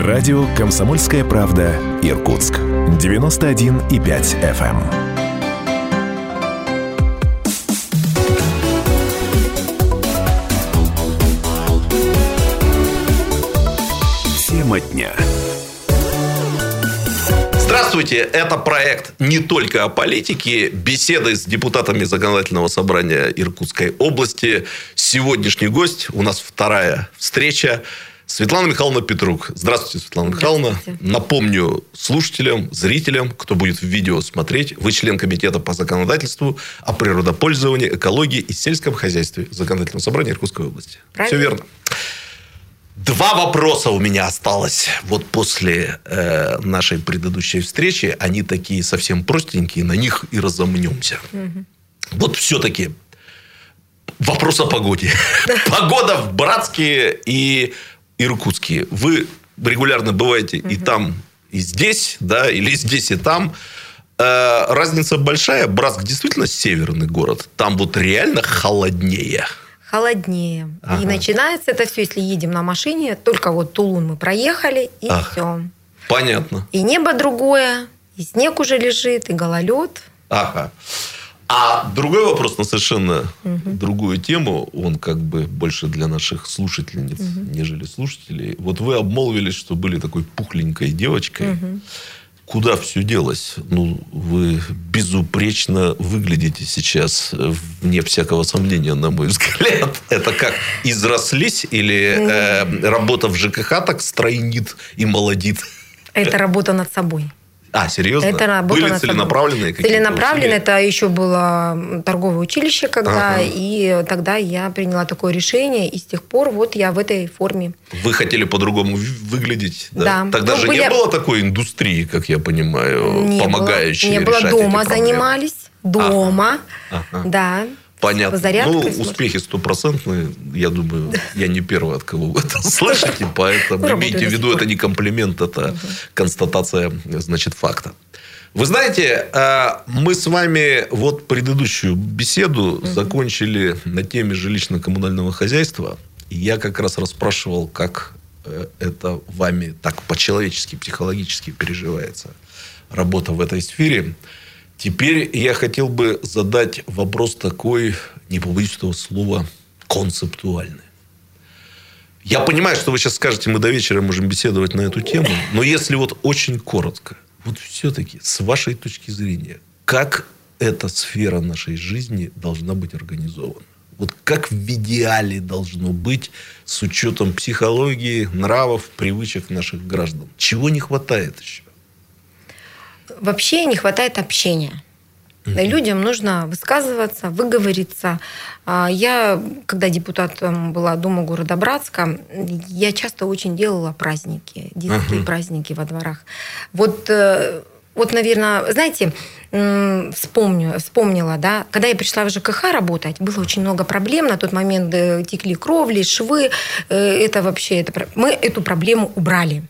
Радио «Комсомольская правда» Иркутск. 91,5 FM. Тема дня. Здравствуйте, это проект не только о политике, беседы с депутатами Законодательного собрания Иркутской области. Сегодняшний гость, у нас вторая встреча, Светлана Михайловна Петрук. Здравствуйте, Светлана Михайловна. Напомню слушателям, зрителям, кто будет в видео смотреть, вы член комитета по законодательству о природопользовании, экологии и сельском хозяйстве Законодательного собрания Иркутской области. Правильно. Все верно. Два вопроса у меня осталось. Вот после э, нашей предыдущей встречи они такие совсем простенькие, на них и разомнемся. Вот все-таки вопрос о погоде. Погода в Братске и Иркутске. Вы регулярно бываете и там, и здесь, да, или здесь и там. Э, разница большая. Братск действительно северный город. Там вот реально холоднее. Холоднее. Ага. И начинается это все, если едем на машине. Только вот Тулун мы проехали, и Ага. все. Понятно. И небо другое, и снег уже лежит, и гололед. Ага. А другой вопрос на совершенно другую тему, он как бы больше для наших слушательниц, нежели слушателей. Вот вы обмолвились, что были такой пухленькой девочкой. Куда все делось? Ну, вы безупречно выглядите сейчас, вне всякого сомнения, на мой взгляд. Это как, изрослись или э, работа в ЖКХ так стройнит и молодит? Это работа над собой. А, серьезно? Это работа Были целенаправленные какие-то Целенаправленно. усилия? Это еще было торговое училище, когда, Ага. и тогда я приняла такое решение, и с тех пор вот я в этой форме. Вы хотели по-другому выглядеть? Да. Тогда Ну, же были- не было такой индустрии, как я понимаю, Не помогающей было, не было дома занимались, дома, Ага. да. Понятно. Зарядкой, ну, успехи стопроцентные. Я думаю, я не первый, от кого вы это слышите, поэтому имейте в виду, это не комплимент, это констатация, значит, факта. Вы знаете, э, мы с вами вот предыдущую беседу закончили на теме жилищно-коммунального хозяйства. И я как раз расспрашивал, как э, это вами так по-человечески, психологически переживается работа в этой сфере. Теперь я хотел бы задать вопрос такой, не побоюсь этого слова, концептуальный. Я понимаю, что вы сейчас скажете, мы до вечера можем беседовать на эту тему, но если вот очень коротко, вот все-таки с вашей точки зрения, как эта сфера нашей жизни должна быть организована? Вот как в идеале должно быть с учетом психологии, нравов, привычек наших граждан? Чего не хватает еще? Вообще не хватает общения. Да, Людям нужно высказываться, выговориться. А, Я, когда депутатом была Дума города Братска, я часто очень делала праздники, детские Мгм. праздники во дворах. Вот, э, вот, наверное, знаете, вспомню, вспомнила, да, когда я пришла в ЖКХ работать, было очень много проблем. На тот момент э, текли кровли, швы. Э, Это вообще, это, мы эту проблему убрали.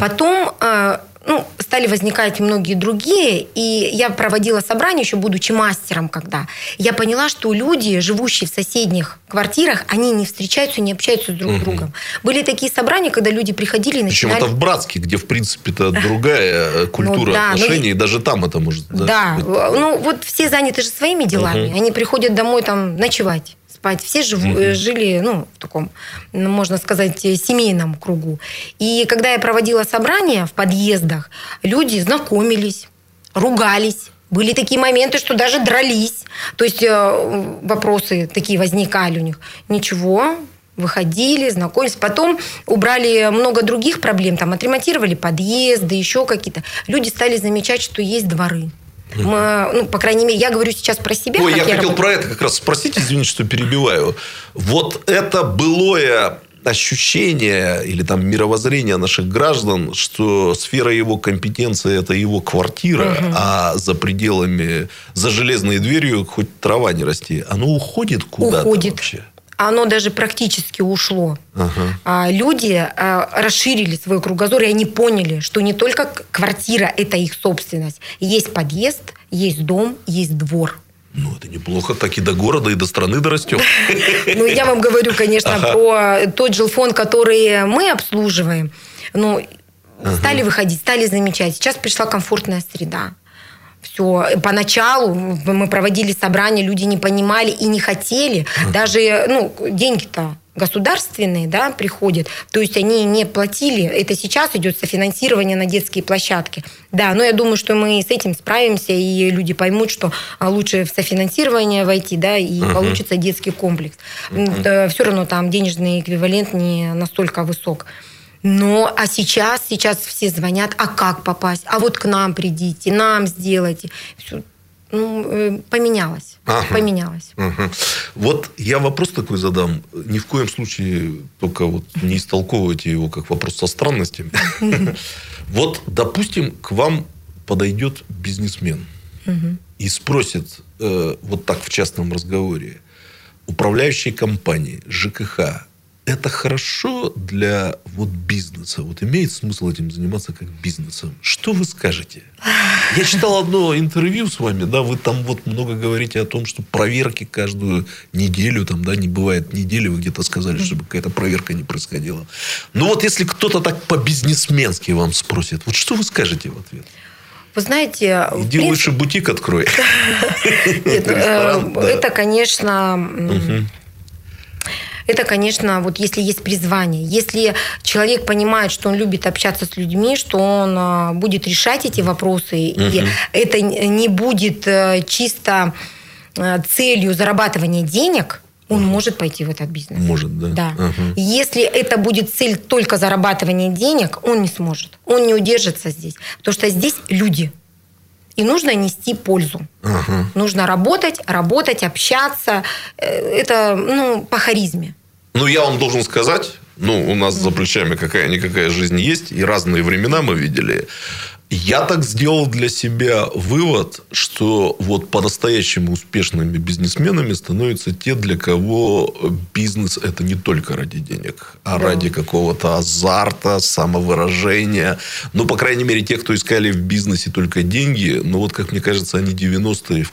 Потом э, ну, стали возникать многие другие, и я проводила собрание, еще будучи мастером, когда я поняла, что люди, живущие в соседних квартирах, они не встречаются, не общаются друг с другом. Были такие собрания, когда люди приходили и Причем начинали... это в Братске, где, в принципе-то, другая э, культура Ну да, но отношений, и- и даже там это может... Да, быть. ну вот все заняты же своими делами. Мгм. Они приходят домой там ночевать, спать. Все живу- э, жили, ну, в таком, можно сказать, э, семейном кругу. И когда я проводила собрания в подъездах, люди знакомились, ругались. Были такие моменты, что даже дрались. То есть э, вопросы такие возникали у них. Ничего, выходили, знакомились. Потом убрали много других проблем, там отремонтировали подъезды, еще какие-то. Люди стали замечать, что есть дворы. Мы, ну, по крайней мере, я говорю сейчас про себя. Ой, как я хотел работаю. про это как раз спросить, извините, что перебиваю. Вот это былое ощущение или там мировоззрение наших граждан, что сфера его компетенции – это его квартира, а за пределами, за железной дверью хоть трава не расти, оно уходит куда-то Уходит. вообще? Оно даже практически ушло. Ага. А, Люди а, расширили свой кругозор, и они поняли, что не только квартира – это их собственность. Есть подъезд, есть дом, есть двор. Ну, это неплохо. Так и до города, и до страны дорастем. Ну, я вам говорю, конечно, про тот жилфонд, который мы обслуживаем. Ну, стали выходить, стали замечать. Сейчас пришла комфортная среда. Все. Поначалу мы проводили собрания, люди не понимали и не хотели. Даже, ну, деньги-то государственные, да, приходят, то есть они не платили, это сейчас идет софинансирование на детские площадки. Да, но я думаю, что мы с этим справимся, и люди поймут, что а, лучше в софинансирование войти, да, и uh-huh. получится детский комплекс. Uh-huh. Все равно там денежный эквивалент не настолько высок. Но, а сейчас, сейчас все звонят, а как попасть? А вот к нам придите, нам сделайте. Все, ну, э, поменялось. Ага. Поменялось. Ага. Вот я вопрос такой задам. Ни в коем случае только вот не истолковывайте его как вопрос со странностями. Вот, допустим, к вам подойдет бизнесмен и спросит, э, вот так в частном разговоре, управляющей компании, ЖКХ, это хорошо для вот бизнеса? Вот имеет смысл этим заниматься как бизнесом? Что вы скажете? Я читал одно интервью с вами, да, вы там вот много говорите о том, что проверки каждую неделю, там, да, не бывает недели, вы где-то сказали, чтобы какая-то проверка не происходила. Ну вот если кто-то так по-бизнесменски вам спросит, вот что вы скажете в ответ? Вы знаете... Иди принципе... лучше бутик открой. Э, это, конечно это, конечно, вот если есть призвание, если человек понимает, что он любит общаться с людьми, что он а, будет решать эти вопросы, угу. и это не будет э, чисто э, целью зарабатывания денег, он угу. может пойти в этот бизнес. Может, да. Да. Угу. Если это будет цель только зарабатывания денег, он не сможет. Он не удержится здесь. Потому что здесь люди. И нужно нести пользу. Ага. Нужно работать, работать, общаться. Э, это ну, по харизме. Ну, я вам должен сказать, ну, у нас за плечами какая-никакая жизнь есть, и разные времена мы видели. Я так сделал для себя вывод, что вот по-настоящему успешными бизнесменами становятся те, для кого бизнес это не только ради денег, а да. ради какого-то азарта, самовыражения. Ну, по крайней мере, те, кто искали в бизнесе только деньги, ну, вот, как мне кажется, они 90-е в,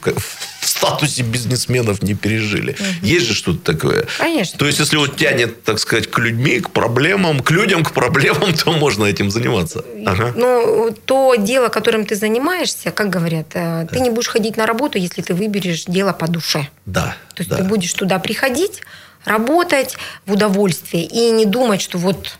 статусе бизнесменов не пережили. Угу. Есть же что-то такое? Конечно. То есть, если вот тянет, так сказать, к людьми, к проблемам, к людям, к проблемам, то можно этим заниматься. Ага. Ну, то дело, которым ты занимаешься, как говорят, э, ты не будешь ходить на работу, если ты выберешь дело по душе. Да. То есть, да. ты будешь туда приходить, работать в удовольствие и не думать, что вот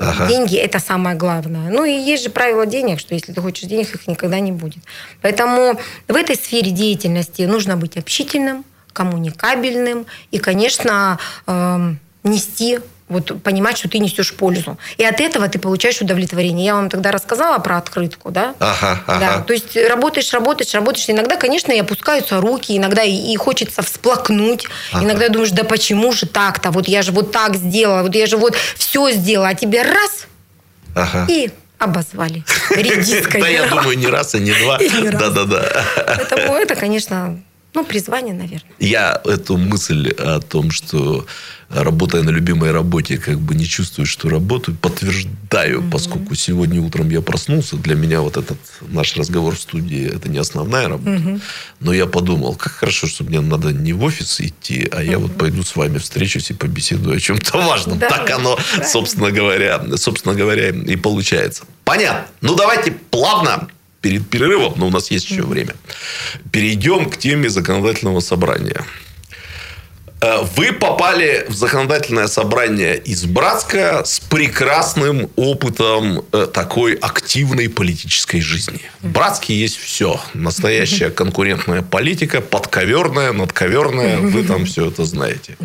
Ага. Деньги – это самое главное. Ну, и есть же правило денег, что если ты хочешь денег, их никогда не будет. Поэтому в этой сфере деятельности нужно быть общительным, коммуникабельным и, конечно, э, нести вот понимать, что ты несешь пользу. И от этого ты получаешь удовлетворение. Я вам тогда рассказала про открытку, да? Ага, ага. Да, то есть работаешь, работаешь, работаешь. Иногда, конечно, и опускаются руки, иногда и, и хочется всплакнуть. Ага. Иногда думаешь, да почему же так-то? Вот я же вот так сделала, вот я же вот все сделала, а тебе раз ага. и обозвали редиской. Да, я думаю, не раз, и не два. Да-да-да. Поэтому это, конечно, ну, призвание, наверное. Я эту мысль о том, что работая на любимой работе, как бы не чувствую, что работаю, подтверждаю, mm поскольку сегодня утром я проснулся, для меня вот этот наш разговор в студии это не основная работа, mm но я подумал, как хорошо, что мне надо не в офис идти, а я mm вот пойду с вами встречусь и побеседую о чем-то важном. Да, так оно, правильно. собственно говоря, собственно говоря, и получается. Понятно. Ну давайте плавно перед перерывом, но у нас есть еще время, перейдем к теме законодательного собрания. Э, вы попали в законодательное собрание из Братска с прекрасным опытом э, такой активной политической жизни. В Братске есть все. Настоящая конкурентная политика, подковерная, надковерная. Вы там все это знаете.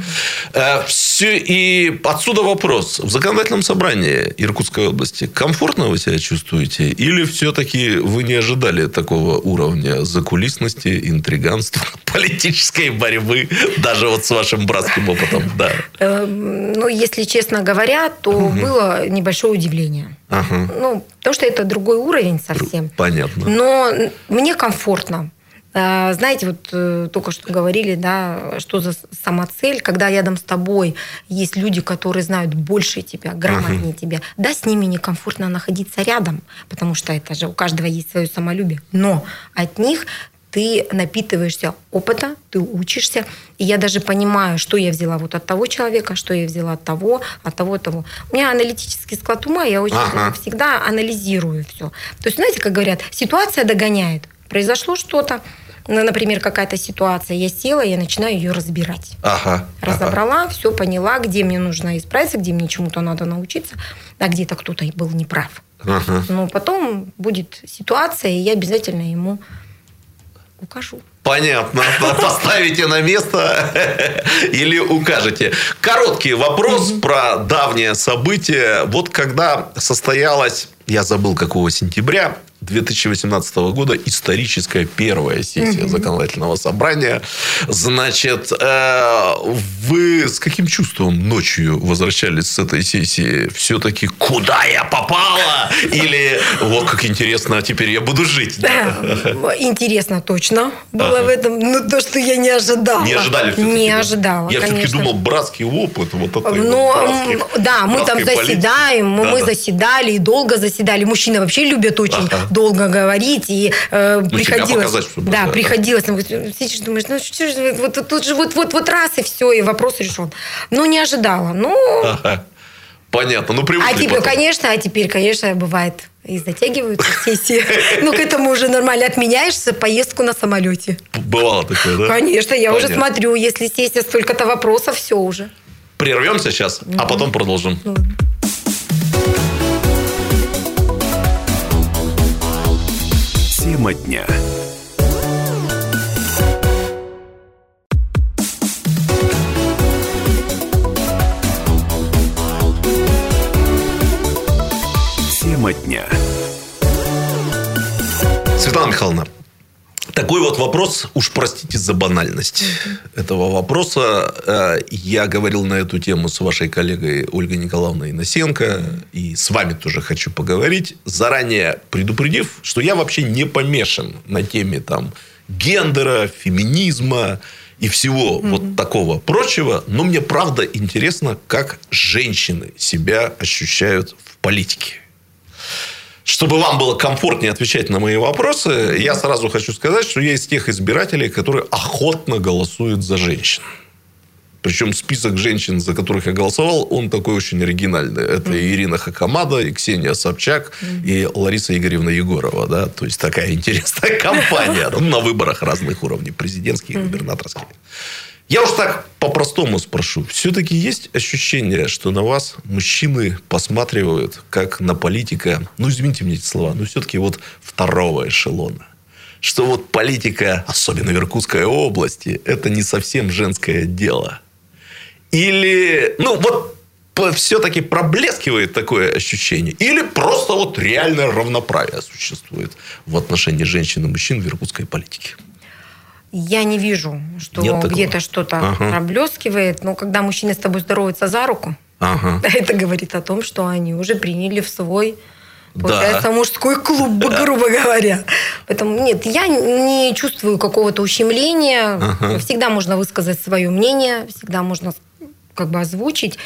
Э, все, и отсюда вопрос. В законодательном собрании Иркутской области комфортно вы себя чувствуете? Или все-таки вы не ожидали такого уровня закулисности, интриганства, политической борьбы, даже вот с вашим вашим братским опытом, да. Эм, ну, если честно говоря, то угу. было небольшое удивление. Ага. Ну, потому что это другой уровень совсем. Понятно. Но мне комфортно. Э, знаете, вот э, только что говорили, да, что за самоцель, когда рядом с тобой есть люди, которые знают больше тебя, грамотнее uh-huh. тебя. Да, с ними некомфортно находиться рядом, потому что это же у каждого есть свое самолюбие. Но от них ты напитываешься опыта, ты учишься. И я даже понимаю, что я взяла вот от того человека, что я взяла от того, от того, от того. У меня аналитический склад ума, я очень ага. всегда анализирую все. То есть, знаете, как говорят, ситуация догоняет. Произошло что-то, ну, например, какая-то ситуация, я села, я начинаю ее разбирать. Ага, Разобрала, ага. все поняла, где мне нужно исправиться, где мне чему-то надо научиться, а где-то кто-то был неправ. Ага. Но потом будет ситуация, и я обязательно ему укажу. Понятно. Поставите на место или укажете. Короткий вопрос про давнее событие. Вот когда состоялась, я забыл какого сентября, 2018 года историческая первая сессия законодательного собрания. Значит, э, вы с каким чувством ночью возвращались с этой сессии? Все-таки куда я попала? Или вот как интересно, а теперь я буду жить? Интересно точно было ага. в этом. Но то, что я не ожидала. Не ожидали Не ожидала, Я все-таки думал, братский опыт. Вот это Но, да, мы там заседаем, мы заседали и долго заседали. Мужчины вообще любят очень долго говорить, и э, ну, приходилось... Показать, чтобы, да, да, приходилось. Там, сидишь, думаешь, ну что же, вот тут же вот, вот, вот раз, и все, и вопрос решен. Ну, не ожидала. Ну... Ага. Понятно, ну привыкли А теперь, потом. конечно, а теперь, конечно, бывает и затягиваются сессии. Ну, к этому уже нормально отменяешься поездку на самолете. Бывало такое, да? Конечно, я Понятно. уже смотрю, если сессия столько-то вопросов, все уже. Прервемся сейчас, а потом продолжим. Ну. Тема дня. Тема дня. Светлана Михайловна, такой вот вопрос, уж простите за банальность этого вопроса. Э, я говорил на эту тему с вашей коллегой Ольгой Николаевной Иносенко. И с вами тоже хочу поговорить. Заранее предупредив, что я вообще не помешан на теме там, гендера, феминизма и всего mm-hmm. вот такого прочего. Но мне правда интересно, как женщины себя ощущают в политике чтобы вам было комфортнее отвечать на мои вопросы, я сразу хочу сказать, что я из тех избирателей, которые охотно голосуют за женщин. Причем список женщин, за которых я голосовал, он такой очень оригинальный. Это mm-hmm. Ирина Хакамада, и Ксения Собчак, mm-hmm. и Лариса Игоревна Егорова. Да? То есть, такая интересная компания. Ну, на выборах разных уровней. Президентских, губернаторских. Я уж так по-простому спрошу. Все-таки есть ощущение, что на вас мужчины посматривают как на политика, ну, извините мне эти слова, но все-таки вот второго эшелона. Что вот политика, особенно в Иркутской области, это не совсем женское дело. Или, ну, вот все-таки проблескивает такое ощущение? Или просто вот реальное равноправие существует в отношении женщин и мужчин в иркутской политике? Я не вижу, что где-то что-то ага. проблескивает. Но когда мужчины с тобой здороваются за руку, ага. это говорит о том, что они уже приняли в свой Получается, да. мужской клуб, грубо говоря. Поэтому нет, я не чувствую какого-то ущемления. Ага. Всегда можно высказать свое мнение, всегда можно как бы озвучить.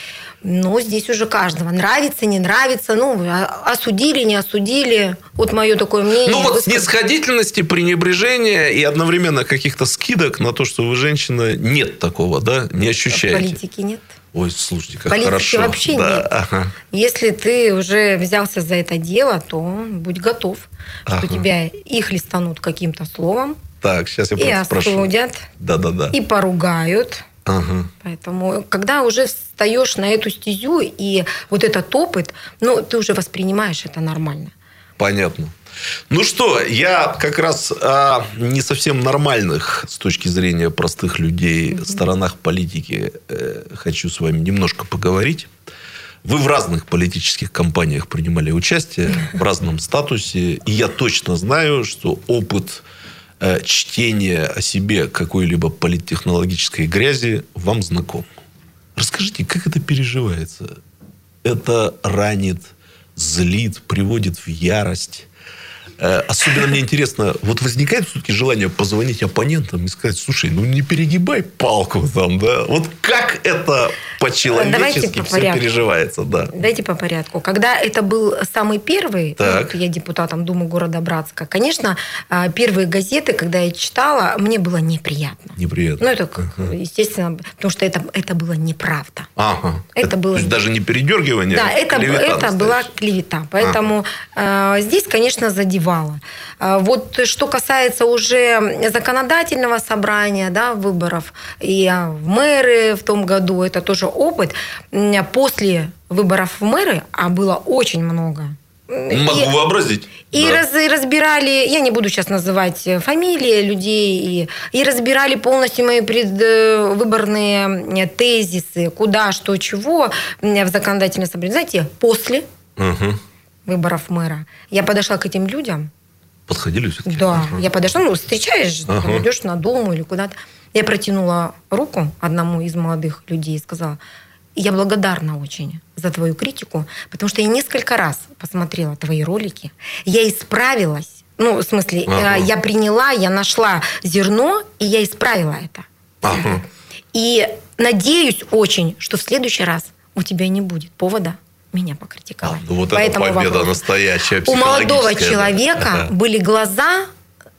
Но здесь уже каждого. Нравится, не нравится. Ну, а, осудили, не осудили. Вот мое такое мнение. Ну, вот снисходительности, пренебрежения и одновременно каких-то скидок на то, что вы женщина, нет такого, да? Не ощущаете? Политики нет. Ой, слушайте, как Политики хорошо. вообще да. нет. Ага. Если ты уже взялся за это дело, то будь готов, что ага. тебя их листанут каким-то словом. Так, сейчас я и спрошу. осудят. Да-да-да. И поругают. Ага. Поэтому, когда уже встаешь на эту стезю, и вот этот опыт, ну, ты уже воспринимаешь это нормально. Понятно. Ну что, я как раз о не совсем нормальных с точки зрения простых людей mm-hmm. сторонах политики э, хочу с вами немножко поговорить. Вы в разных политических кампаниях принимали участие, в разном статусе. И я точно знаю, что опыт Э, чтение о себе какой-либо политтехнологической грязи вам знаком. Расскажите, как это переживается? Это ранит, злит, приводит в ярость. Э, особенно мне интересно, вот возникает все-таки желание позвонить оппонентам и сказать, слушай, ну не перегибай палку там, да? Вот как это по-человечески по все переживается, да. Давайте по порядку. Когда это был самый первый, Так. вот я депутатом Думы города Братска, конечно, а, первые газеты, когда я читала, мне было неприятно. Неприятно. Ну, это, как, естественно, потому что это, это было неправда. Ага. Это было- То есть даже не передергивание, Да, а это, клевета это настоящая. была клевета. Поэтому э, здесь, конечно, задевало. А вот что касается уже законодательного собрания, да, выборов, и в мэры в том году, это тоже опыт. М, После выборов в мэры, а было очень много. Могу и- вообразить. и Да. раз- разбирали, я не буду сейчас называть э, фамилии людей, и, и разбирали полностью мои предвыборные тезисы, куда, что, чего в законодательном собрании. Знаете, после Мгм. выборов мэра я подошла к этим людям, Подходили все-таки? да, я подошла, ну, встречаешь, Ага. идешь на дому или куда-то. Я протянула руку одному из молодых людей и сказала, я благодарна очень за твою критику, потому что я несколько раз посмотрела твои ролики, я исправилась, ну, в смысле, Ага. э, я приняла, я нашла зерно, и я исправила это. Ага. И надеюсь очень, что в следующий раз у тебя не будет повода меня А, покритиковать. ну вот По это победа вопросу. настоящая, У молодого да. человека Ага. были глаза,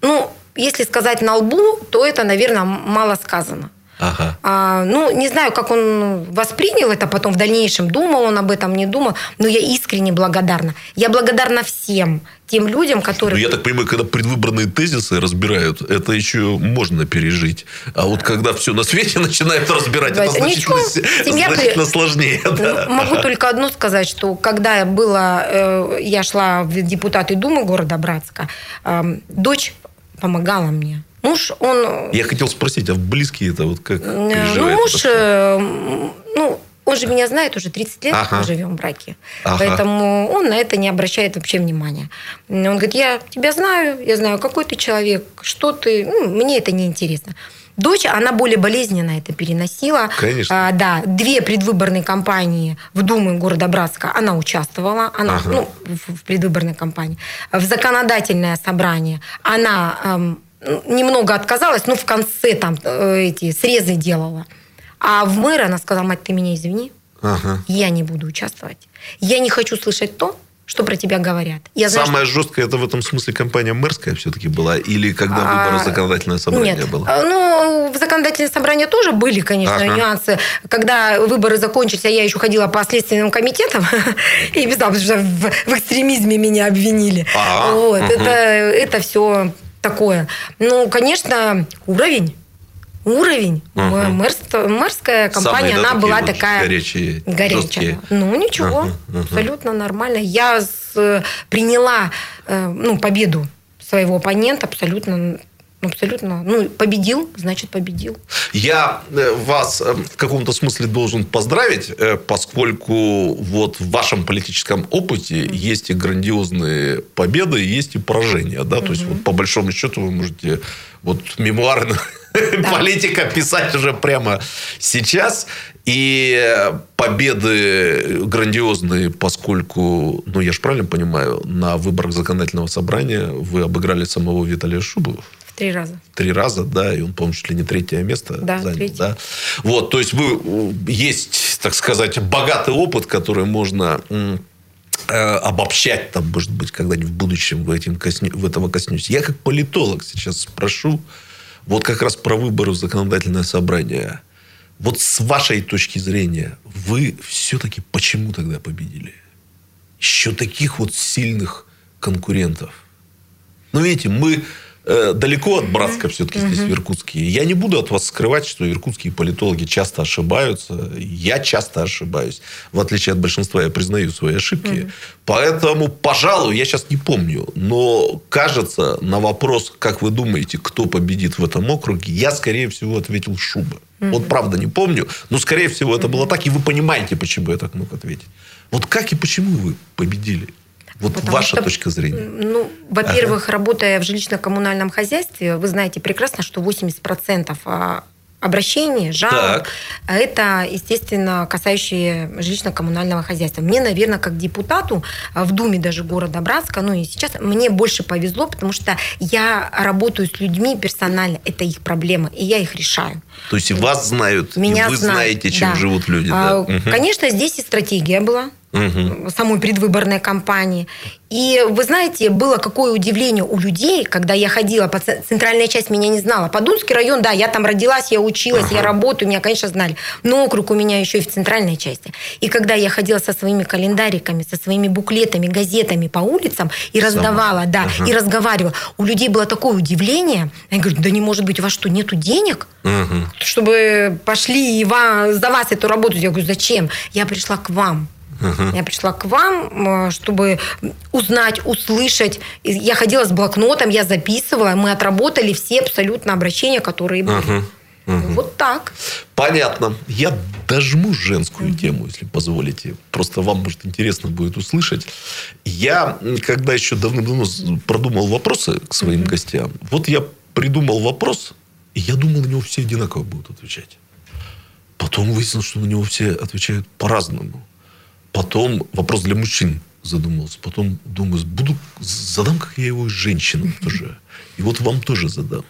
ну, если сказать на лбу, то это, наверное, мало сказано. Ага. А, ну, не знаю, как он воспринял это потом в дальнейшем, думал он об этом, не думал, но я искренне благодарна. Я благодарна всем тем людям, Ну, которые... я так понимаю, когда предвыборные тезисы разбирают, это еще можно пережить. А вот когда все на свете начинают разбирать, это значительно, семья при- значительно сложнее. Ну, да. Могу только одно сказать, что когда было, э, я шла в депутаты Думы города Братска, э, дочь помогала мне. Муж, он... Я хотел спросить, а близкие это вот как э, ну, муж, э, ну, он же меня знает уже 30 лет, Ага. мы живем в браке. Ага. Поэтому он на это не обращает вообще внимания. Он говорит, я тебя знаю, я знаю, какой ты человек, что ты... Ну, мне это не интересно. Дочь, она более болезненно это переносила. Конечно. А, да, две предвыборные кампании в Думы города Братска она участвовала, она, Ага. ну, в, в предвыборной кампании. В законодательное собрание она эм, немного отказалась, но в конце там э, эти срезы делала. А в мэр она сказала, мать, ты меня извини, Ага. я не буду участвовать. Я не хочу слышать то, что про тебя говорят. Я знаю, Самая жесткая это в этом смысле компания мэрская все-таки была? Или когда А, выборы законодательное собрание Нет. было? А, Ну, в законодательное собрание тоже были, конечно, Ага. нюансы. Когда выборы закончились, а я еще ходила по следственным комитетам и потому что в, в экстремизме меня обвинили. А, вот, это, это все такое. Ну, конечно, уровень. Уровень. Мгм. Мэрс- мэрская компания, Самые, да, она была такая горячие, горячая. жесткие. Ну, ничего, Ага, ага. абсолютно нормально. Я с- приняла э, ну, победу своего оппонента абсолютно, абсолютно, ну, победил, значит, победил. Я э, вас э, в каком-то смысле должен поздравить, э, поскольку вот в вашем политическом опыте есть и грандиозные победы, есть и поражения. Да? То есть, вот, по большому счету, вы можете вот мемуары политика писать уже прямо сейчас. И победы грандиозные, поскольку, ну, я же правильно понимаю, на выборах законодательного собрания вы обыграли самого Виталия В три раза. три раза, да, и он, по-моему, чуть ли не третье место Да, занял, третье. да. Вот, то есть вы есть, так сказать, богатый опыт, который можно э, обобщать, там, может быть, когда-нибудь в будущем вы этим косне- в этого коснетесь. Я как политолог сейчас спрошу, вот как раз про выборы в законодательное собрание. Вот с вашей точки зрения, вы все-таки почему тогда победили? Еще таких вот сильных конкурентов. Ну, видите, мы э, далеко от Братска все-таки здесь, в Иркутске. Я не буду от вас скрывать, что иркутские политологи часто ошибаются. Я часто ошибаюсь. В отличие от большинства, я признаю свои ошибки. Поэтому, пожалуй, я сейчас не помню, но кажется, на вопрос, как вы думаете, кто победит в этом округе, я, скорее всего, ответил Шуба. Вот правда не помню, но, скорее всего, это было так, и вы понимаете, почему я так мог ответить. Вот как и почему вы победили? Вот Потому ваша что, точка зрения. Ну, во-первых, работая в жилищно-коммунальном хозяйстве, вы знаете прекрасно, что 80% а, обращений, жалоб. Так. Это, естественно, касающие жилищно-коммунального хозяйства. Мне, наверное, как депутату а, в Думе даже города Братска, ну и сейчас мне больше повезло, потому что я работаю с людьми персонально. Это их проблема, и я их решаю. То есть и вас знают, Меня и вы знают, знаете, чем да. живут люди. А, да. Конечно, здесь и стратегия была Мгм. самой предвыборной кампании. И вы знаете, было какое удивление у людей, когда я ходила, по центральная часть меня не знала. Подольский район, да, я там родилась, я училась, я работаю, меня, конечно, знали. Но округ у меня еще и в центральной части. И когда я ходила со своими календариками, со своими буклетами, газетами по улицам и раздавала, да, и разговаривала, у людей было такое удивление. Я говорю, да не может быть, у вас что, нету денег? Мгм. чтобы пошли и ва- за вас эту работу. Я говорю, зачем? Я пришла к вам. Я пришла к вам, э, чтобы узнать, услышать. Я ходила с блокнотом, я записывала. Мы отработали все абсолютно обращения, которые были. Мгм. Мгм. Вот так. Понятно. Я дожму женскую тему, если позволите. Просто вам, может, интересно будет услышать. Я, когда еще давно-давно с- продумал вопросы к своим гостям, вот я придумал вопрос, и я думал, на него все одинаково будут отвечать. Потом выяснилось, что на него все отвечают по-разному. Потом вопрос для мужчин задумался. Потом думаю, буду, задам, как я его женщинам тоже. И вот вам тоже задам.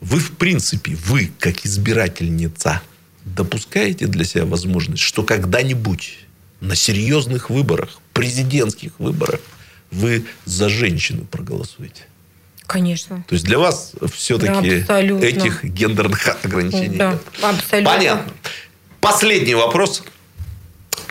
Вы, в принципе, вы, как избирательница, допускаете для себя возможность, что когда-нибудь на серьезных выборах, президентских выборах, вы за женщину проголосуете? Конечно. То есть для вас все-таки Абсолютно. этих гендерных ограничений Да, нет. абсолютно. Понятно. Последний вопрос.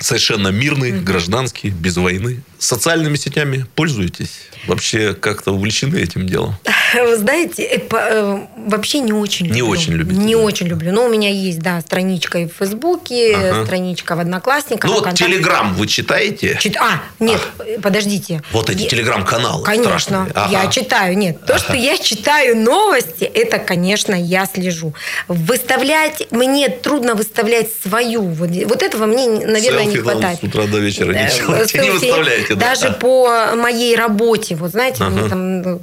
Совершенно мирный, гражданский, без войны. Социальными сетями пользуетесь? Вообще как-то увлечены этим делом? Вы знаете, э, э, вообще не очень Не люблю. очень любите, Не да? очень люблю. Но у меня есть, да, страничка и в Фейсбуке, Ага. страничка в Одноклассниках. Ну вот. Телеграм вы читаете? Чит- А, нет, э, подождите. Вот эти Я- телеграм-каналы Конечно, страшные. Ага. я читаю. Нет, то, что я читаю новости, это, конечно, я слежу. Выставлять, мне трудно выставлять свою. Вот, вот этого мне, наверное, не хватает. с утра до вечера не Э, делаете, не выставляете. да? Даже по моей работе. Вот знаете, Ага. мне там э,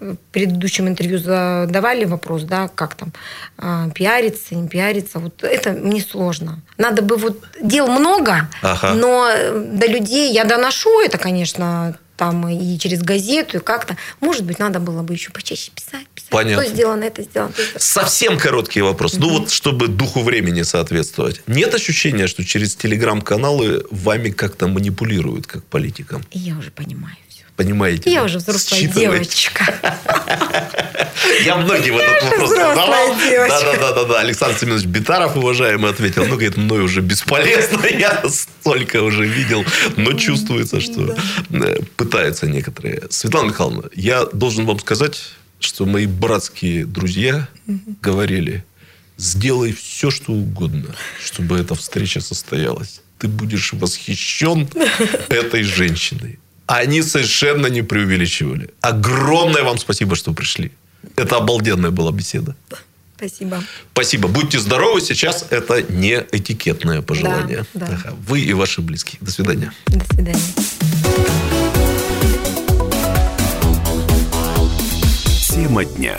в предыдущем интервью задавали вопрос, да, как там а, пиариться, не пиариться. Вот это мне сложно. Надо бы вот дел много, Ага. но э, до людей я доношу это, конечно, там и через газету, и как-то. Может быть, надо было бы еще почаще писать. Понятно. Что сделано, это сделано. Совсем короткий вопрос. Ну вот, чтобы духу времени соответствовать. Нет ощущения, что через телеграм-каналы вами как-то манипулируют, как политикам? И я уже понимаю все. Понимаете? Я да? уже взрослая Считываете? девочка. Я многим этот вопрос задавал. девочка. Да, да, да, да, да. Александр Семенович Битаров, уважаемый, ответил. Ну, говорит, мной уже бесполезно. Я столько уже видел. Но чувствуется, что э, пытаются некоторые. Светлана Михайловна, я должен вам сказать, что мои братские друзья говорили, сделай все, что угодно, чтобы эта встреча состоялась. Ты будешь восхищен этой женщиной. Они совершенно не преувеличивали. Огромное вам спасибо, что пришли. Это обалденная была беседа. Спасибо. Спасибо. Будьте здоровы. Сейчас это не этикетное пожелание. Да, да. Вы и ваши близкие. До свидания. До свидания. Тема дня.